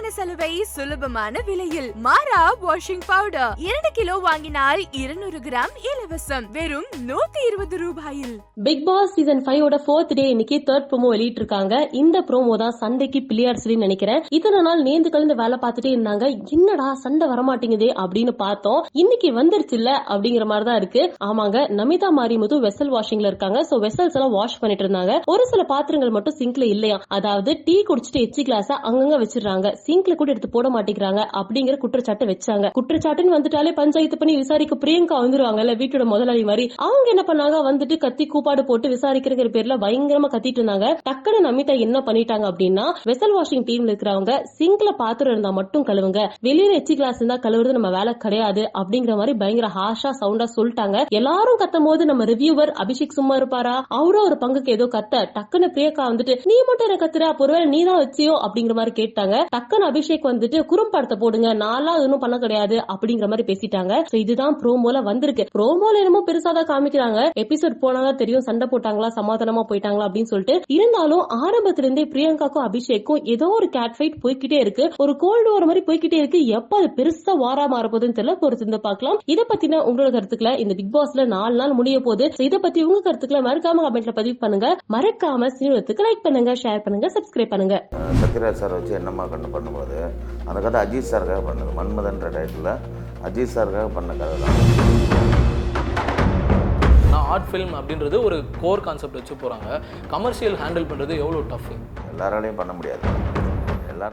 குறைவான சலுவை சுலபமான விலையில். மாறா வாஷிங் பவுடர் இரண்டு கிலோ வாங்கினால் இருநூறு கிராம் இலவசம். வெறும் நூத்தி இருபது ரூபாயில். பிக் பாஸ் சீசன் ஃபைவ் ஓட ஃபோர்த் டே இன்னைக்கு தேர்ட் ப்ரோமோ வெளியிட்டு இருக்காங்க இந்த ப்ரோமோ தான் சண்டைக்கு பிள்ளையார் சொல்லி நினைக்கிறேன். இத்தனை நாள் நேர்ந்து கலந்து வேலை பார்த்துட்டே இருந்தாங்க. என்னடா சண்டை வரமாட்டேங்குதே அப்படின்னு பார்த்தோம். இன்னைக்கு வந்துருச்சு இல்ல அப்படிங்கிற மாதிரி தான் இருக்கு. ஆமாங்க நமிதா மாரிமுது வெசல் வாஷிங்ல இருக்காங்க. சோ வெசல்ஸ் எல்லாம் வாஷ் பண்ணிட்டு இருந்தாங்க. ஒரு சில பாத்திரங்கள் மட்டும் சிங்க்ல இல்லையா அதாவது டீ குடிச்சிட்டு எச்சி கிளாஸ் அங்கங்க வச்சிருக்காங்க சிங்க்ல கூட எடுத்து போட மாட்டேங்கிறாங்க அப்படிங்கிற குற்றச்சாட்டு வச்சாங்க. குற்றச்சாட்டுன்னு வந்துட்டாலே பஞ்சாயத்து பண்ணி விசாரிக்க பிரியங்கா வந்துருவாங்கல்ல வீட்டோட முதலாளி மாதிரி. அவங்க என்ன பண்ணாங்க? வந்துட்டு கத்தி கூப்பாடு போட்டு விசாரிக்கிற பேர்ல பயங்கரமா கத்திட்டு இருந்தாங்க. டக்குனு நமிதா என்ன பண்ணிட்டாங்க அப்படின்னா வெசல் வாஷிங் டீம்ல இருக்கிறவங்க சிங்க்ல பாத்திரம் இருந்தா மட்டும் கழுவுங்க. வெளியில எச்சி கிளாஸ் இருந்தா கழுவுறது நம்ம வேலை கிடையாது அப்படிங்கிற மாதிரி பயங்கர ஹாஷா சவுண்டா சொல்லிட்டாங்க. எல்லாரும் கத்தும் போது நம்ம ரிவ்யூவர் அபிஷேக் சும்மா இருப்பாரா? அவரும் ஒரு பங்குக்கு ஏதோ கத்த. டக்குன்னு பிரியங்கா வந்துட்டு நீ மட்டும் என்ன கத்துற? அப்ப ஒருவேளை நீ தான் வச்சியோ? அப்படிங்கிற மாதிரி கேட்டாங்க. டக்குன்னு அபிஷேக் வந்துட்டு குறும்படத்தை போடுங்க நான்லாம் அது பண்ண கிடையாது அப்படிங்கிற மாதிரி பேசிட்டாங்க. இதுதான் ப்ரோமோல வந்திருக்கு. ப்ரோமோல என்னமோ பெருசா தான் காமிக்கிறாங்க. எபிசோட் போனாதான் தெரியும் சண்டை போட்டாங்களா சமாதானமா போயிட்டாங்களா அப்படின்னு சொல்லிட்டு. இருந்தாலும் ஆரம்பத்துல இருந்தே பிரியங்காக்கும் அபிஷேக்கும் ஏதோ ஒரு கேட் ஃபைட் போய்கிட்டே இருக்கு. ஒரு கோல்டு war மாதிரி போய்கிட்டே இருக்கு. எப்ப அது பெருசா வாரா மாற போகுதுன்னு தெரியல. பொறுத்து இருந்து பார்க்கலாம். இதை பத்தின உங்களோட கருத்துக்களை இந்த பிக் பாஸ்ல நாலு நாள் முடிய போகுது. இதை பத்தி உங்க கருத்துக்களை மறக்காம கமெண்ட்ல பதிவு பண்ணுங்க. மறக்காம சினிமத்துக்கு லைக் பண்ணுங்க ஷேர் பண்ணுங்க சப்ஸ்கிரைப் பண்ணுங்க. சத்யராஜ் சார் வச்சு என்னமா கண்டு பண்ணும்போது அந்த கதை அஜித் சாருக்காக பண்ணது மன்மதன்ற டைட்டில் அஜித் சாருக்காக பண்ண கதை தான். ஆர்ட் ஃபிலிம் அப்படின்றது ஒரு கோர் கான்செப்ட் வச்சு போகிறாங்க கமர்ஷியல் ஹேண்டில் பண்ணுறது எவ்வளோ டஃப் எல்லாராலையும் பண்ண முடியாது.